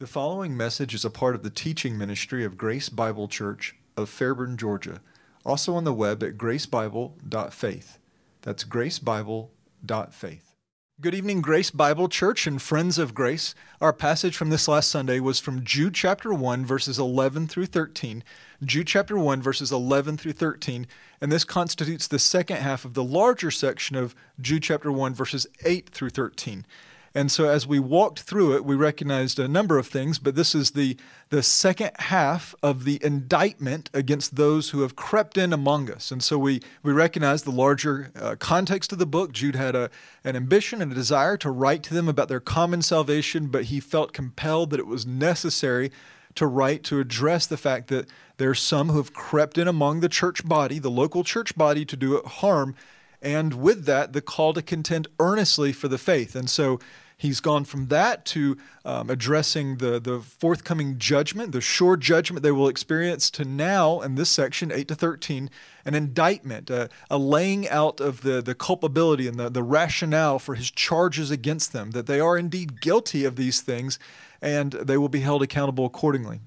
The following message is a part of the teaching ministry of Grace Bible Church of Fairburn, Georgia, also on the web at gracebible.faith. That's gracebible.faith. Good evening, Grace Bible Church and friends of Grace. Our passage from this last Sunday was from Jude chapter 1, verses 11 through 13. Jude chapter 1, verses 11 through 13. And this constitutes the second half of the larger section of Jude chapter 1, verses 8 through 13. And so as we walked through it, we recognized a number of things, but this is the, the second half of the indictment against those who have crept in among us. And so we, we recognize the larger uh, context of the book. Jude had a, an ambition and a desire to write to them about their common salvation, but he felt compelled that it was necessary to write to address the fact that there are some who have crept in among the church body, the local church body, to do it harm and with that, the call to contend earnestly for the faith. And so he's gone from that to um, addressing the, the forthcoming judgment, the sure judgment they will experience, to now, in this section, 8 to 13, an indictment, a, a laying out of the, the culpability and the, the rationale for his charges against them, that they are indeed guilty of these things and they will be held accountable accordingly.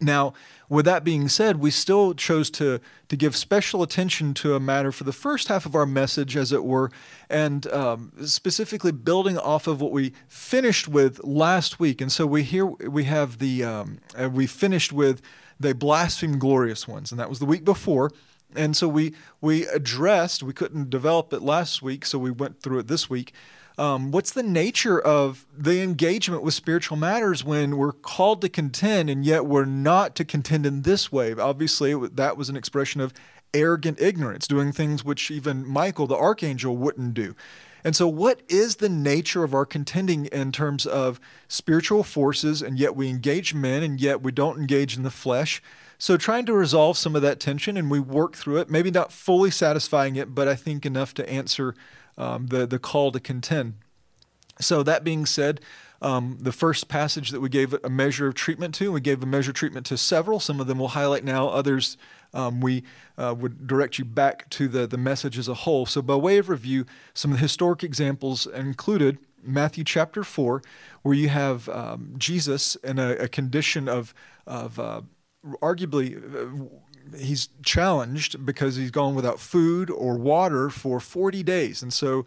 Now, with that being said, we still chose to, to give special attention to a matter for the first half of our message, as it were, and um, specifically building off of what we finished with last week. And so we here we have the um, uh, we finished with they blaspheme glorious ones, and that was the week before. And so we we addressed we couldn't develop it last week, so we went through it this week. Um, what's the nature of the engagement with spiritual matters when we're called to contend and yet we're not to contend in this way? Obviously, that was an expression of arrogant ignorance, doing things which even Michael, the archangel, wouldn't do. And so, what is the nature of our contending in terms of spiritual forces, and yet we engage men, and yet we don't engage in the flesh? So, trying to resolve some of that tension, and we work through it, maybe not fully satisfying it, but I think enough to answer um, the, the call to contend. So, that being said, um, the first passage that we gave a measure of treatment to, we gave a measure of treatment to several. Some of them we'll highlight now, others um, we uh, would direct you back to the, the message as a whole. So, by way of review, some of the historic examples included Matthew chapter 4, where you have um, Jesus in a, a, condition of, of uh, arguably. He's challenged because he's gone without food or water for 40 days. And so,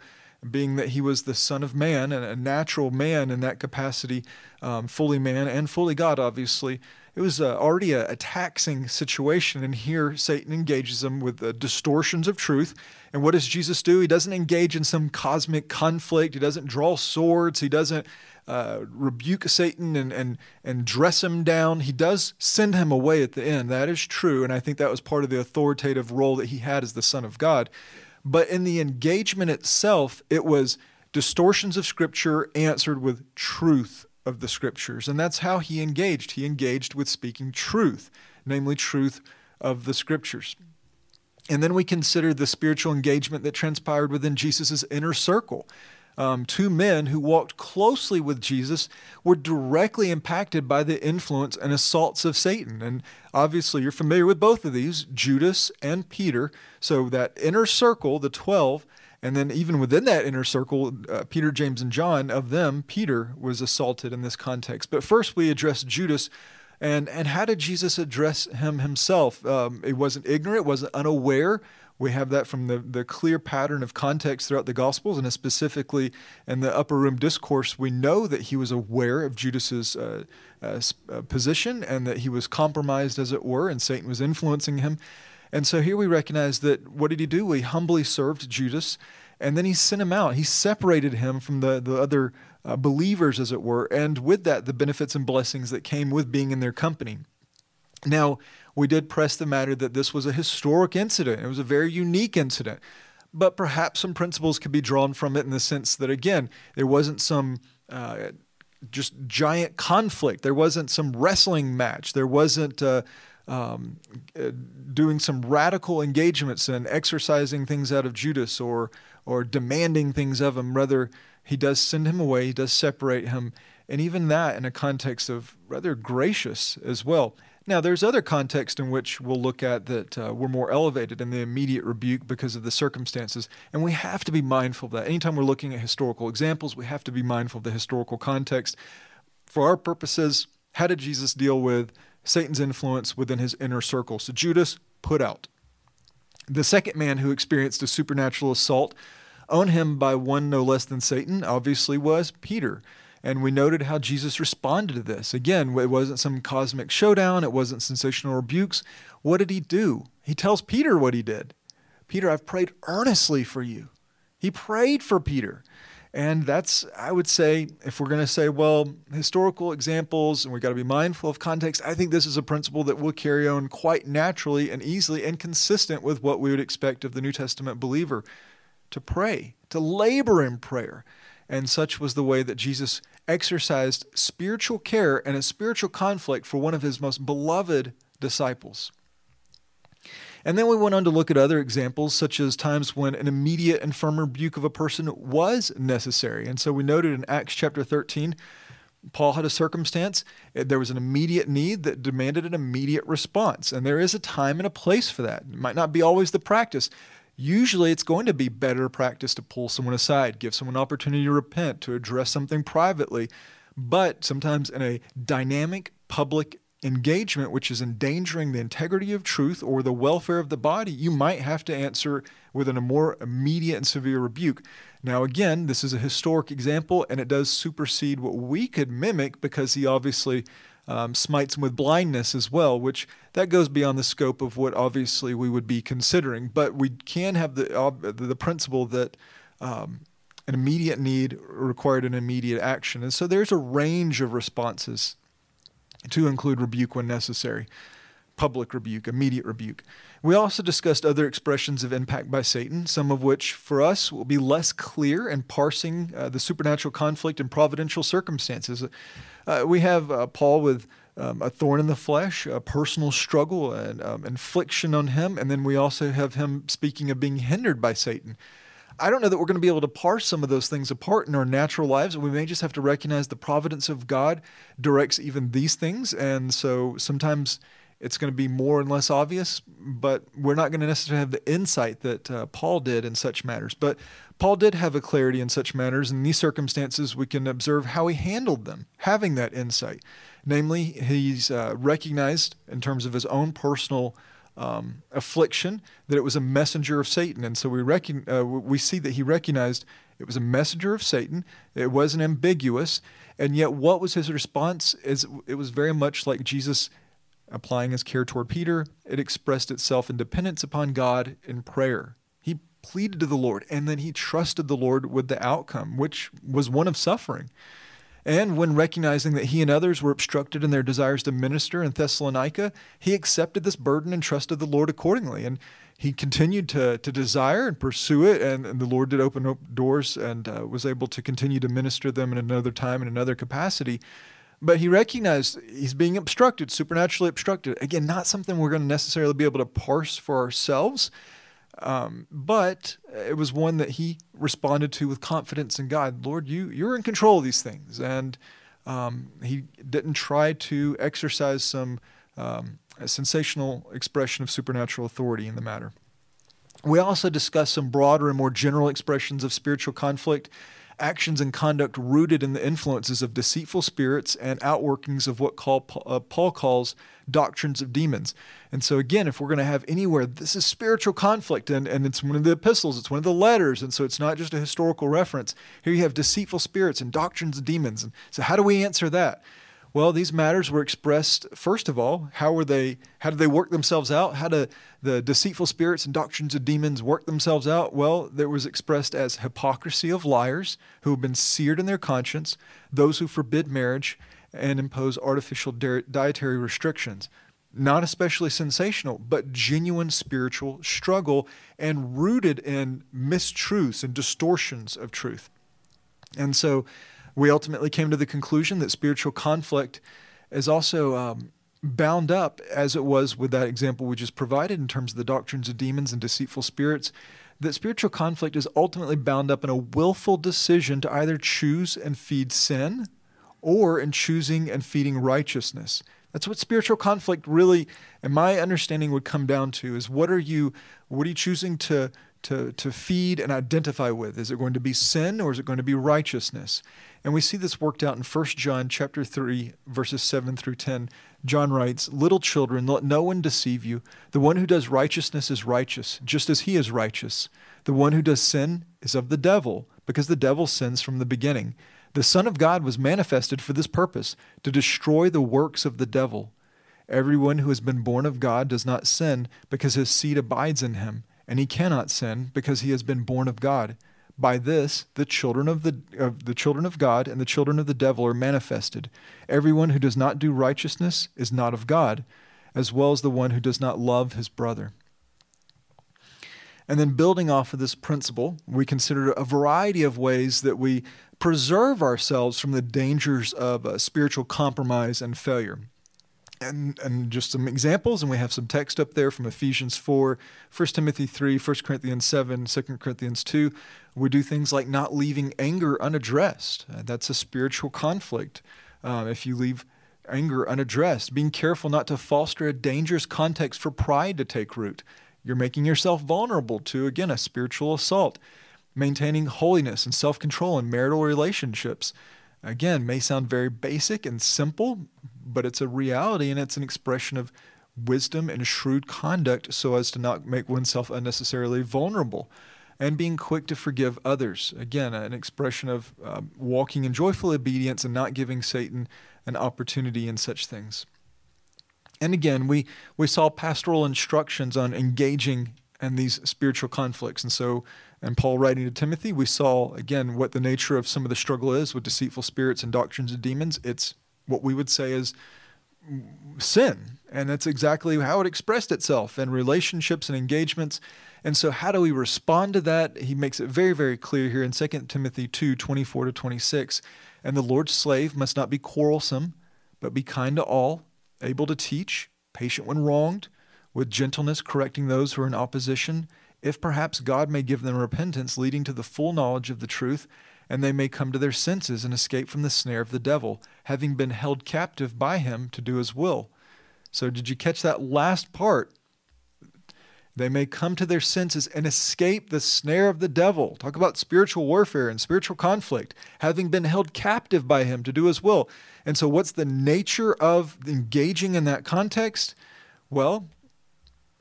being that he was the Son of Man and a natural man in that capacity, um, fully man and fully God, obviously, it was uh, already a, a, taxing situation. And here Satan engages him with the distortions of truth. And what does Jesus do? He doesn't engage in some cosmic conflict, he doesn't draw swords, he doesn't uh, rebuke Satan and, and, and dress him down. He does send him away at the end. That is true. And I think that was part of the authoritative role that he had as the Son of God. But in the engagement itself, it was distortions of Scripture answered with truth of the Scriptures. And that's how he engaged. He engaged with speaking truth, namely, truth of the Scriptures. And then we consider the spiritual engagement that transpired within Jesus' inner circle um, two men who walked closely with Jesus were directly impacted by the influence and assaults of Satan. And obviously, you're familiar with both of these Judas and Peter. So, that inner circle, the 12, and then even within that inner circle, uh, Peter, James, and John, of them, Peter was assaulted in this context. But first, we address Judas. And, and how did Jesus address him himself? Um, he wasn't ignorant, wasn't unaware we have that from the, the clear pattern of context throughout the Gospels, and specifically in the upper room discourse, we know that he was aware of Judas's uh, uh, uh, position and that he was compromised, as it were, and Satan was influencing him. And so here we recognize that what did he do? He humbly served Judas, and then he sent him out. He separated him from the, the other uh, believers, as it were, and with that, the benefits and blessings that came with being in their company. Now, we did press the matter that this was a historic incident. It was a very unique incident. But perhaps some principles could be drawn from it in the sense that, again, there wasn't some uh, just giant conflict. There wasn't some wrestling match. There wasn't uh, um, uh, doing some radical engagements and exorcising things out of Judas or, or demanding things of him. Rather, he does send him away, he does separate him, and even that in a context of rather gracious as well. Now, there's other context in which we'll look at that uh, we're more elevated in the immediate rebuke because of the circumstances, and we have to be mindful of that. Anytime we're looking at historical examples, we have to be mindful of the historical context. for our purposes, how did Jesus deal with Satan's influence within his inner circle? So Judas put out. The second man who experienced a supernatural assault on him by one no less than Satan obviously was Peter. And we noted how Jesus responded to this. Again, it wasn't some cosmic showdown, it wasn't sensational rebukes. What did he do? He tells Peter what he did. Peter, I've prayed earnestly for you. He prayed for Peter. And that's, I would say, if we're going to say, well, historical examples, and we've got to be mindful of context, I think this is a principle that will carry on quite naturally and easily and consistent with what we would expect of the New Testament believer to pray, to labor in prayer. And such was the way that Jesus exercised spiritual care and a spiritual conflict for one of his most beloved disciples. And then we went on to look at other examples, such as times when an immediate and firm rebuke of a person was necessary. And so we noted in Acts chapter 13, Paul had a circumstance, there was an immediate need that demanded an immediate response. And there is a time and a place for that. It might not be always the practice. Usually, it's going to be better practice to pull someone aside, give someone an opportunity to repent, to address something privately. But sometimes in a dynamic public engagement which is endangering the integrity of truth or the welfare of the body, you might have to answer with a more immediate and severe rebuke. Now, again, this is a historic example and it does supersede what we could mimic because he obviously um, smites him with blindness as well, which that goes beyond the scope of what obviously we would be considering. But we can have the, uh, the principle that. Um, an immediate need required an immediate action. And so there's a range of responses to include rebuke when necessary public rebuke, immediate rebuke. We also discussed other expressions of impact by Satan, some of which for us will be less clear in parsing uh, the supernatural conflict and providential circumstances. Uh, we have uh, Paul with um, a thorn in the flesh, a personal struggle, and um, infliction on him, and then we also have him speaking of being hindered by Satan. I don't know that we're going to be able to parse some of those things apart in our natural lives. We may just have to recognize the providence of God directs even these things. And so sometimes it's going to be more and less obvious, but we're not going to necessarily have the insight that uh, Paul did in such matters. But Paul did have a clarity in such matters. In these circumstances, we can observe how he handled them, having that insight. Namely, he's uh, recognized in terms of his own personal um, affliction that it was a messenger of Satan. And so we, recon- uh, we see that he recognized it was a messenger of Satan. It wasn't ambiguous. And yet, what was his response? Is it was very much like Jesus applying his care toward Peter. It expressed itself in dependence upon God in prayer. He pleaded to the Lord, and then he trusted the Lord with the outcome, which was one of suffering. And when recognizing that he and others were obstructed in their desires to minister in Thessalonica, he accepted this burden and trusted the Lord accordingly. And he continued to, to desire and pursue it, and, and the Lord did open up doors and uh, was able to continue to minister them in another time in another capacity. But he recognized he's being obstructed, supernaturally obstructed. Again, not something we're going to necessarily be able to parse for ourselves, um, but it was one that he responded to with confidence in God. Lord, you you're in control of these things, and um, he didn't try to exercise some um, sensational expression of supernatural authority in the matter. We also discussed some broader and more general expressions of spiritual conflict actions and conduct rooted in the influences of deceitful spirits and outworkings of what call, uh, Paul calls doctrines of demons. And so, again, if we're going to have anywhere, this is spiritual conflict, and, and it's one of the epistles, it's one of the letters, and so it's not just a historical reference. Here you have deceitful spirits and doctrines of demons. And so, how do we answer that? Well, these matters were expressed first of all. How were they? How did they work themselves out? How do the deceitful spirits and doctrines of demons work themselves out? Well, there was expressed as hypocrisy of liars who have been seared in their conscience, those who forbid marriage and impose artificial dietary restrictions. Not especially sensational, but genuine spiritual struggle and rooted in mistruths and distortions of truth. And so we ultimately came to the conclusion that spiritual conflict is also um, bound up, as it was with that example we just provided in terms of the doctrines of demons and deceitful spirits, that spiritual conflict is ultimately bound up in a willful decision to either choose and feed sin or in choosing and feeding righteousness. That's what spiritual conflict really, in my understanding, would come down to is what are you what are you choosing to to, to feed and identify with. Is it going to be sin or is it going to be righteousness? And we see this worked out in 1 John chapter 3, verses 7 through 10. John writes, Little children, let no one deceive you. The one who does righteousness is righteous, just as he is righteous. The one who does sin is of the devil, because the devil sins from the beginning. The Son of God was manifested for this purpose, to destroy the works of the devil. Everyone who has been born of God does not sin, because his seed abides in him, and he cannot sin, because he has been born of God. By this, the children of the, of the children of God and the children of the devil are manifested. Everyone who does not do righteousness is not of God, as well as the one who does not love his brother. And then, building off of this principle, we consider a variety of ways that we preserve ourselves from the dangers of uh, spiritual compromise and failure and, and just some examples, and we have some text up there from Ephesians 4, 1 Timothy 3, 1 Corinthians 7, 2 Corinthians 2. We do things like not leaving anger unaddressed. Uh, that's a spiritual conflict. Um, if you leave anger unaddressed, being careful not to foster a dangerous context for pride to take root. You're making yourself vulnerable to, again, a spiritual assault. Maintaining holiness and self control in marital relationships again, may sound very basic and simple, but it's a reality and it's an expression of wisdom and shrewd conduct so as to not make oneself unnecessarily vulnerable. And being quick to forgive others. Again, an expression of uh, walking in joyful obedience and not giving Satan an opportunity in such things. And again, we, we saw pastoral instructions on engaging in these spiritual conflicts. And so and Paul writing to Timothy, we saw again what the nature of some of the struggle is with deceitful spirits and doctrines of demons. It's what we would say is sin. And that's exactly how it expressed itself in relationships and engagements. And so, how do we respond to that? He makes it very, very clear here in 2 Timothy 2 24 to 26. And the Lord's slave must not be quarrelsome, but be kind to all, able to teach, patient when wronged, with gentleness correcting those who are in opposition if perhaps God may give them repentance leading to the full knowledge of the truth, and they may come to their senses and escape from the snare of the devil, having been held captive by him to do his will. So, did you catch that last part? They may come to their senses and escape the snare of the devil. Talk about spiritual warfare and spiritual conflict, having been held captive by him to do his will. And so, what's the nature of engaging in that context? Well,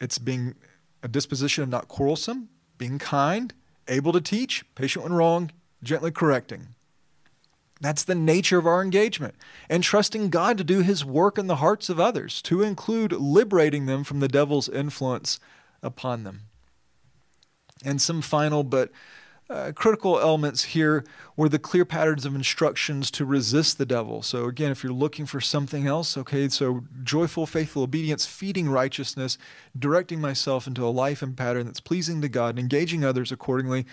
it's being a disposition of not quarrelsome, being kind, able to teach, patient when wrong, gently correcting. That's the nature of our engagement. And trusting God to do his work in the hearts of others, to include liberating them from the devil's influence upon them. And some final but uh, critical elements here were the clear patterns of instructions to resist the devil. So, again, if you're looking for something else, okay, so joyful, faithful obedience, feeding righteousness, directing myself into a life and pattern that's pleasing to God, and engaging others accordingly.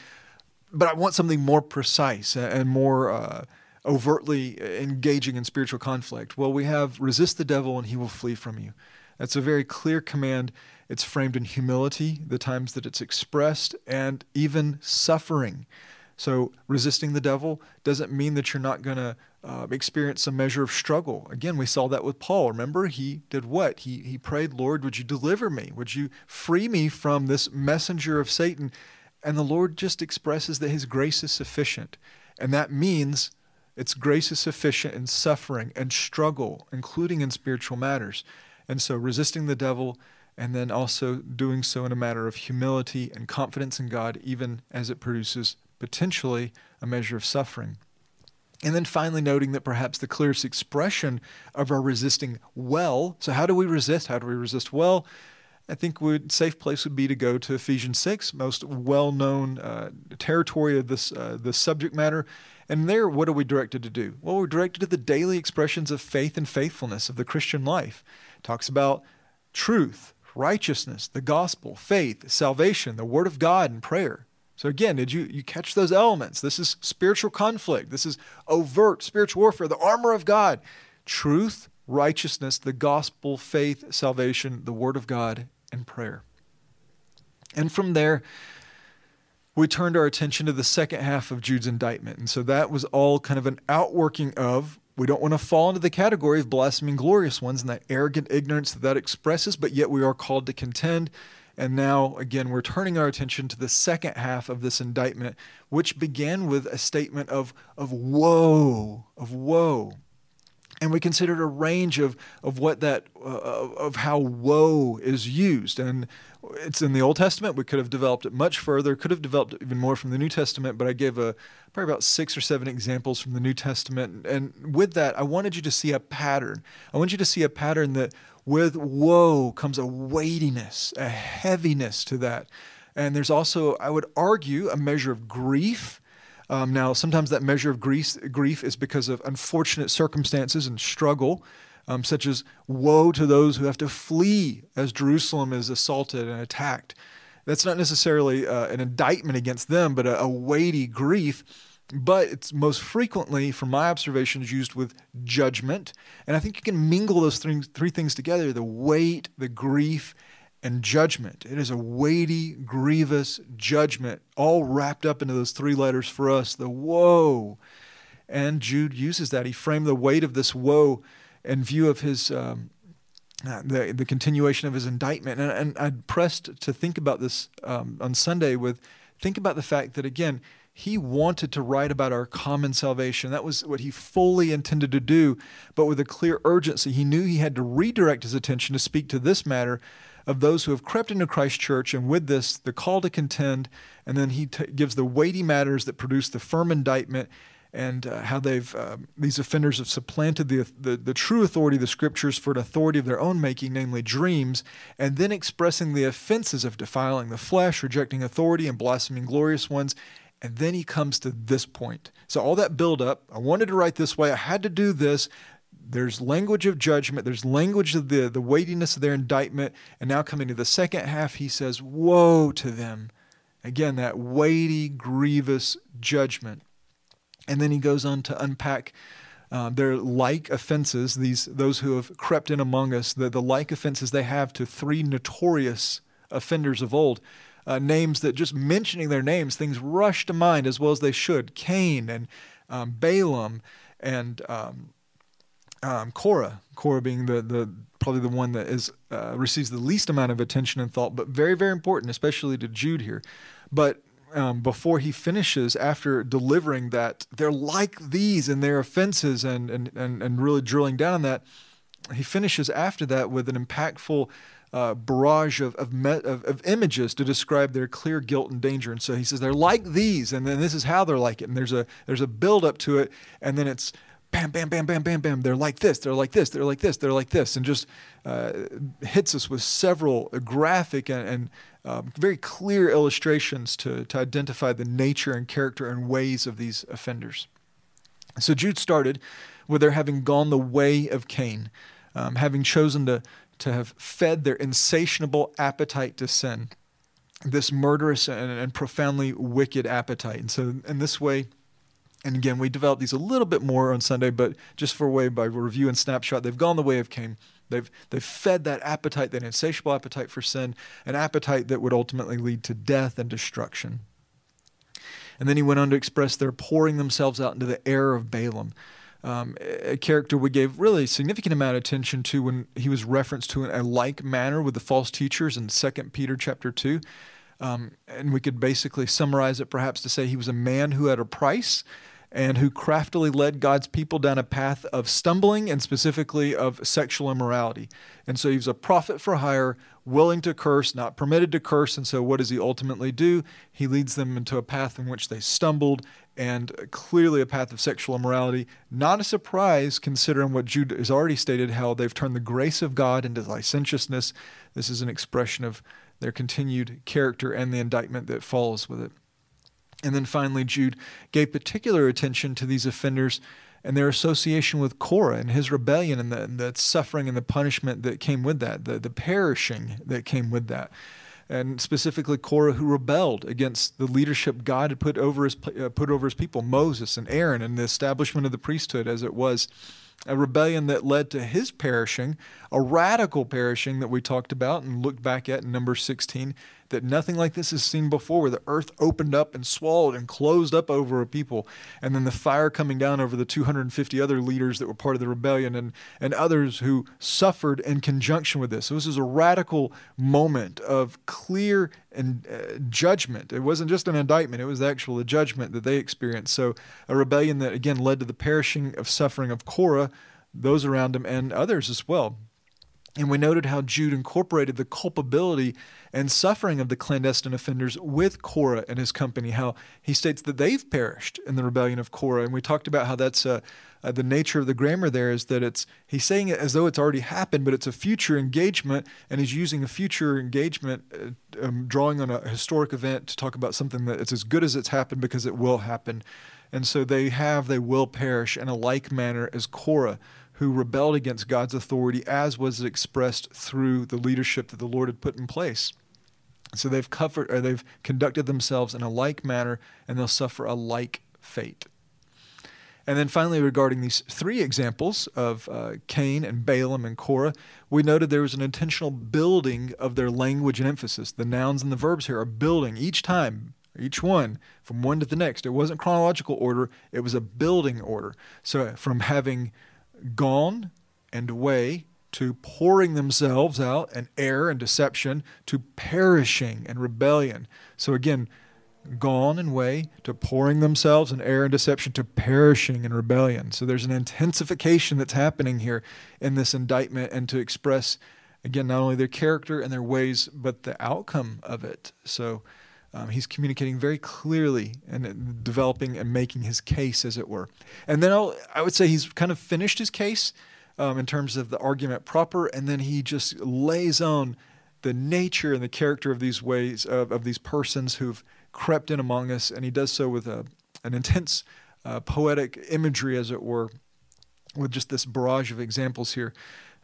But I want something more precise and more uh, overtly engaging in spiritual conflict. Well, we have resist the devil and he will flee from you. That's a very clear command it's framed in humility, the times that it's expressed, and even suffering. So, resisting the devil doesn't mean that you're not going to uh, experience some measure of struggle. Again, we saw that with Paul. Remember, he did what? He, he prayed, Lord, would you deliver me? Would you free me from this messenger of Satan? And the Lord just expresses that his grace is sufficient. And that means its grace is sufficient in suffering and struggle, including in spiritual matters. And so, resisting the devil and then also doing so in a matter of humility and confidence in God, even as it produces potentially a measure of suffering. And then finally, noting that perhaps the clearest expression of our resisting well. So, how do we resist? How do we resist well? I think a safe place would be to go to Ephesians 6, most well known uh, territory of this, uh, this subject matter. And there, what are we directed to do? Well, we're directed to the daily expressions of faith and faithfulness of the Christian life. It talks about truth, righteousness, the gospel, faith, salvation, the word of God, and prayer. So again, did you, you catch those elements? This is spiritual conflict. This is overt spiritual warfare, the armor of God. Truth, righteousness, the gospel, faith, salvation, the word of God, and prayer. And from there, we turned our attention to the second half of Jude's indictment. And so that was all kind of an outworking of we don't want to fall into the category of blaspheming glorious ones and that arrogant ignorance that that expresses, but yet we are called to contend. And now, again, we're turning our attention to the second half of this indictment, which began with a statement of, of woe, of woe. And we considered a range of, of what that, uh, of how woe is used. And it's in the Old Testament. We could have developed it much further, could have developed even more from the New Testament, but I gave a probably about six or seven examples from the New Testament. And with that, I wanted you to see a pattern. I want you to see a pattern that with woe comes a weightiness, a heaviness to that. And there's also, I would argue, a measure of grief. Um, now, sometimes that measure of grief, grief is because of unfortunate circumstances and struggle um, such as woe to those who have to flee as Jerusalem is assaulted and attacked. That's not necessarily uh, an indictment against them, but a, a weighty grief. But it's most frequently, from my observations, used with judgment. And I think you can mingle those three, three things together the weight, the grief, and judgment. It is a weighty, grievous judgment, all wrapped up into those three letters for us the woe. And Jude uses that. He framed the weight of this woe in view of his um, uh, the the continuation of his indictment. And, and I pressed to think about this um, on Sunday with think about the fact that again he wanted to write about our common salvation. That was what he fully intended to do, but with a clear urgency. He knew he had to redirect his attention to speak to this matter of those who have crept into Christ's church, and with this, the call to contend. And then he t- gives the weighty matters that produce the firm indictment and uh, how they've uh, these offenders have supplanted the, the, the true authority of the scriptures for an authority of their own making, namely dreams, and then expressing the offenses of defiling the flesh, rejecting authority, and blaspheming glorious ones. And then he comes to this point. So all that build up, I wanted to write this way. I had to do this. There's language of judgment. There's language of the, the weightiness of their indictment. And now coming to the second half, he says, Woe to them. Again, that weighty, grievous judgment. And then he goes on to unpack uh, their like offenses, these those who have crept in among us, the, the like offenses they have to three notorious offenders of old. Uh, names that just mentioning their names, things rush to mind as well as they should. Cain and um, Balaam and um, um, Korah. Korah being the, the probably the one that is uh, receives the least amount of attention and thought, but very very important, especially to Jude here. But um, before he finishes after delivering that they're like these in their offenses and, and, and, and really drilling down on that. He finishes after that with an impactful uh, barrage of, of, me- of, of, images to describe their clear guilt and danger. And so he says they're like these and then this is how they're like it. And there's a there's a build up to it. And then it's bam bam bam bam bam bam they're like this they're like this they're like this they're like this and just uh, hits us with several graphic and, and um, very clear illustrations to, to identify the nature and character and ways of these offenders. So Jude started with their having gone the way of Cain, um, having chosen to, to have fed their insatiable appetite to sin, this murderous and, and profoundly wicked appetite. And so, in this way, and again, we developed these a little bit more on Sunday, but just for a way by review and snapshot, they've gone the way of Cain. They've, they've fed that appetite, that insatiable appetite for sin, an appetite that would ultimately lead to death and destruction. And then he went on to express they're pouring themselves out into the air of Balaam, um, a character we gave really significant amount of attention to when he was referenced to in a like manner with the false teachers in 2 Peter chapter 2. Um, and we could basically summarize it perhaps to say he was a man who had a price and who craftily led God's people down a path of stumbling and specifically of sexual immorality. And so he was a prophet for hire, willing to curse, not permitted to curse. And so what does he ultimately do? He leads them into a path in which they stumbled and clearly a path of sexual immorality. Not a surprise considering what Jude has already stated how they've turned the grace of God into licentiousness. This is an expression of their continued character and the indictment that follows with it. And then finally, Jude gave particular attention to these offenders and their association with Korah and his rebellion and the, and the suffering and the punishment that came with that, the, the perishing that came with that. And specifically, Korah, who rebelled against the leadership God had put over his, uh, put over his people, Moses and Aaron, and the establishment of the priesthood as it was a rebellion that led to his perishing, a radical perishing that we talked about and looked back at in number 16, that nothing like this is seen before, where the earth opened up and swallowed and closed up over a people, and then the fire coming down over the 250 other leaders that were part of the rebellion and, and others who suffered in conjunction with this. So this is a radical moment of clear and uh, judgment. It wasn't just an indictment; it was actual judgment that they experienced. So a rebellion that again led to the perishing of suffering of Korah, those around him, and others as well. And we noted how Jude incorporated the culpability and suffering of the clandestine offenders with Korah and his company, how he states that they've perished in the rebellion of Korah. And we talked about how that's uh, uh, the nature of the grammar there is that it's, he's saying it as though it's already happened, but it's a future engagement, and he's using a future engagement, uh, um, drawing on a historic event to talk about something that it's as good as it's happened because it will happen. And so they have, they will perish in a like manner as Korah who rebelled against God's authority as was expressed through the leadership that the Lord had put in place. So they've covered or they've conducted themselves in a like manner and they'll suffer a like fate. And then finally, regarding these three examples of uh, Cain and Balaam and Korah, we noted there was an intentional building of their language and emphasis. The nouns and the verbs here are building each time, each one from one to the next. It wasn't chronological order, it was a building order. So from having gone and away to pouring themselves out and error and deception to perishing and rebellion. So again, gone and way to pouring themselves in error and deception to perishing and rebellion. So there's an intensification that's happening here in this indictment and to express again not only their character and their ways but the outcome of it. So um, he's communicating very clearly and developing and making his case, as it were. And then I'll, i would say he's kind of finished his case um, in terms of the argument proper, and then he just lays on the nature and the character of these ways of, of these persons who've crept in among us, and he does so with a, an intense uh, poetic imagery, as it were, with just this barrage of examples here.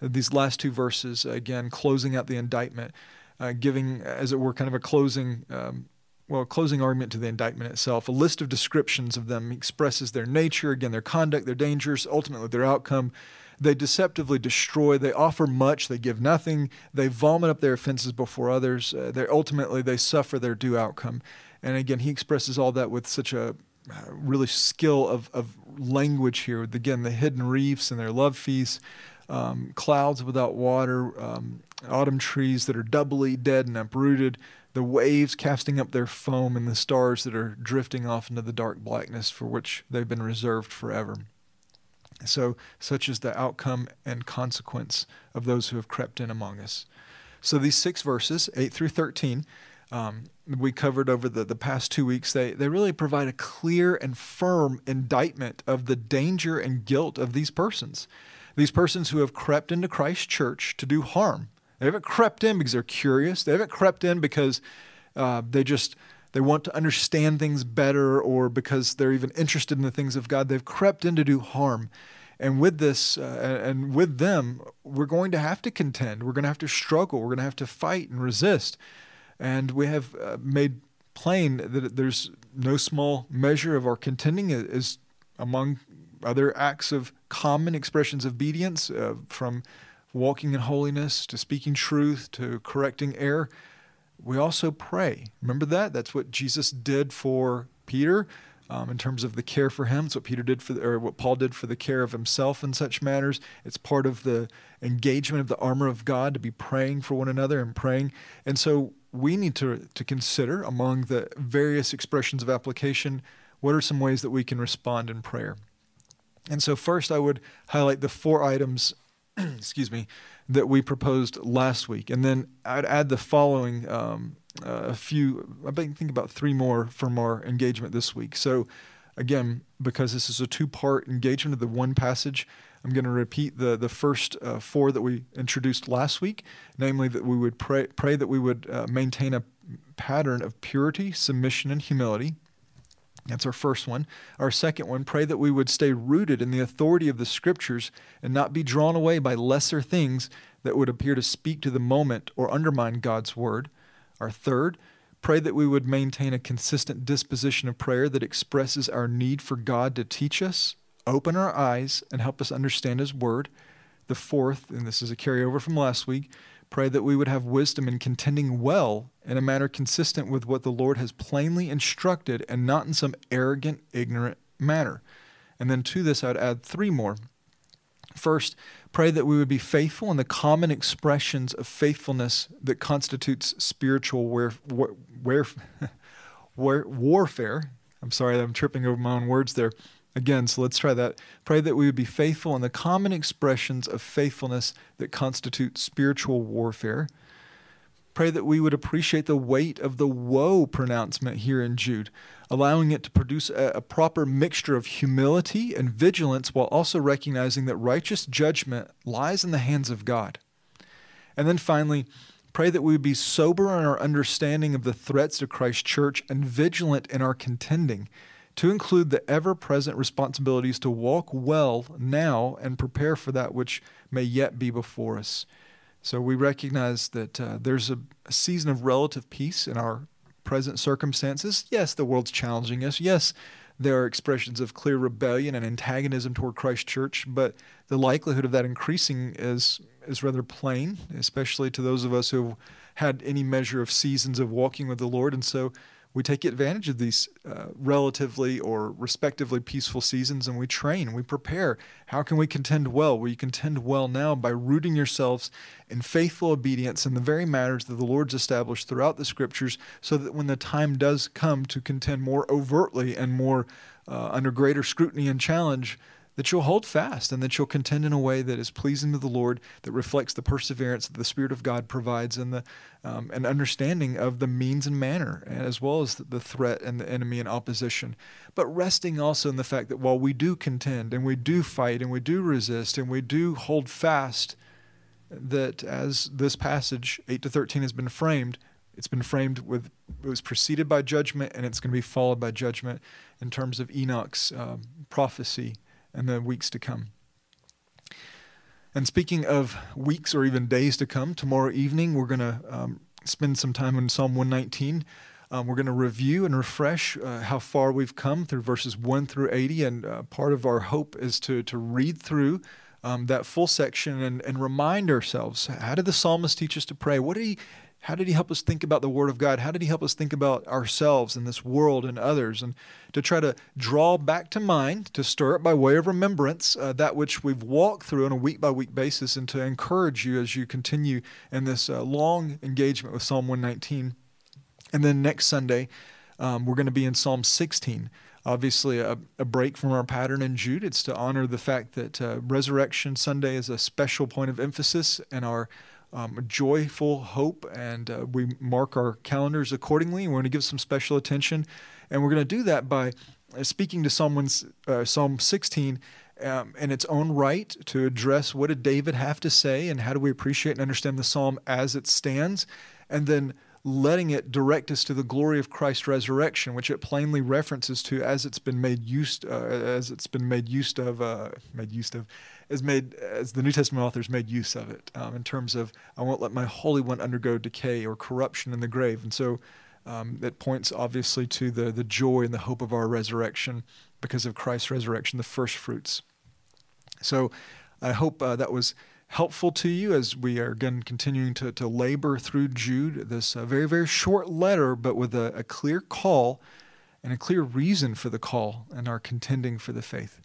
These last two verses, again, closing out the indictment, uh, giving, as it were, kind of a closing um, well, closing argument to the indictment itself. A list of descriptions of them expresses their nature, again, their conduct, their dangers, ultimately their outcome. They deceptively destroy. They offer much. They give nothing. They vomit up their offenses before others. Uh, they ultimately they suffer their due outcome. And again, he expresses all that with such a uh, really skill of, of language here. Again, the hidden reefs and their love feasts, um, clouds without water, um, autumn trees that are doubly dead and uprooted the waves casting up their foam and the stars that are drifting off into the dark blackness for which they've been reserved forever. So, such is the outcome and consequence of those who have crept in among us. So, these six verses, 8 through 13, um, we covered over the, the past two weeks, they, they really provide a clear and firm indictment of the danger and guilt of these persons. These persons who have crept into Christ's church to do harm they haven't crept in because they're curious. They haven't crept in because uh, they just they want to understand things better or because they're even interested in the things of God. They've crept in to do harm. And with this, uh, and with them, we're going to have to contend. We're going to have to struggle. We're going to have to fight and resist. And we have uh, made plain that there's no small measure of our contending is among other acts of common expressions of obedience uh, from walking in holiness, to speaking truth, to correcting error, we also pray. Remember that? That's what Jesus did for Peter um, in terms of the care for him. It's what Peter did for, the, or what Paul did for the care of himself in such matters. It's part of the engagement of the armor of God to be praying for one another and praying. And so we need to, to consider among the various expressions of application what are some ways that we can respond in prayer. And so, first, I would highlight the four items excuse me, that we proposed last week. And then I'd add the following um, uh, a few, I think about three more from our engagement this week. So, again, because this is a two part engagement of the one passage, I'm going to repeat the, the first uh, four that we introduced last week, namely that we would pray, pray that we would uh, maintain a pattern of purity, submission, and humility. That's our first one. Our second one, pray that we would stay rooted in the authority of the scriptures and not be drawn away by lesser things that would appear to speak to the moment or undermine God's word. Our third, pray that we would maintain a consistent disposition of prayer that expresses our need for God to teach us, open our eyes, and help us understand His word. the fourth, and this is a carryover from last week, pray that we would have wisdom in contending well in a manner consistent with what the Lord has plainly instructed and not in some arrogant, ignorant manner. And then to this, I'd add three more. First, pray that we would be faithful in the common expressions of faithfulness that constitutes spiritual war, war, war, warfare. I'm sorry, I'm tripping over my own words there. Again, so let's try that. Pray that we would be faithful in the common expressions of faithfulness that constitute spiritual warfare. Pray that we would appreciate the weight of the woe pronouncement here in Jude, allowing it to produce a, a, proper mixture of humility and vigilance while also recognizing that righteous judgment lies in the hands of God. And then finally, pray that we would be sober in our understanding of the threats to Christ's church and vigilant in our contending to include the ever present responsibilities to walk well now and prepare for that which may yet be before us. So we recognize that uh, there's a, a, season of relative peace in our present circumstances. Yes, the world's challenging us. Yes, there are expressions of clear rebellion and antagonism toward Christ Church, but the likelihood of that increasing is is rather plain, especially to those of us who have had any measure of seasons of walking with the Lord. And so we take advantage of these uh, relatively or respectively peaceful seasons and we train, we prepare. How can we contend well? Well, you contend well now by rooting yourselves in faithful obedience in the very matters that the Lord's established throughout the scriptures, so that when the time does come to contend more overtly and more uh, under greater scrutiny and challenge, that you'll hold fast and that you'll contend in a way that is pleasing to the Lord, that reflects the perseverance that the Spirit of God provides and the um, an understanding of the means and manner, as well as the threat and the enemy and opposition. But resting also in the fact that while we do contend and we do fight and we do resist and we do hold fast, that as this passage 8 to 13 has been framed, it's been framed with it was preceded by judgment and it's going to be followed by judgment in terms of Enoch's um, prophecy and the weeks to come. And speaking of weeks or even days to come, tomorrow evening we're going to um, spend some time in Psalm 119. Um, we're going to review and refresh uh, how far we've come through verses 1 through 80. And uh, part of our hope is to, to read through um, that full section and, and remind ourselves how did the psalmist teach us to pray? What did he how did he help us think about the Word of God? How did he help us think about ourselves and this world and others? And to try to draw back to mind, to stir up by way of remembrance uh, that which we've walked through on a week by week basis, and to encourage you as you continue in this uh, long engagement with Psalm 119. And then next Sunday, um, we're going to be in Psalm 16 obviously a, a, break from our pattern in Jude. It's to honor the fact that uh, Resurrection Sunday is a special point of emphasis in our um, joyful hope, and uh, we mark our calendars accordingly. We're going to give some special attention, and we're going to do that by uh, speaking to someone's uh, Psalm 16 um, in its own right to address what did David have to say, and how do we appreciate and understand the psalm as it stands, and then letting it direct us to the glory of Christ's resurrection, which it plainly references to as it's been made used uh, as it's been made used of uh, made used of as made as the New Testament authors made use of it um, in terms of I won't let my holy one undergo decay or corruption in the grave, and so um, it points obviously to the the joy and the hope of our resurrection because of Christ's resurrection, the first fruits. So I hope uh, that was helpful to you as we are again continuing to, to labor through Jude, this uh, very, very short letter, but with a, a clear call and a clear reason for the call and our contending for the faith.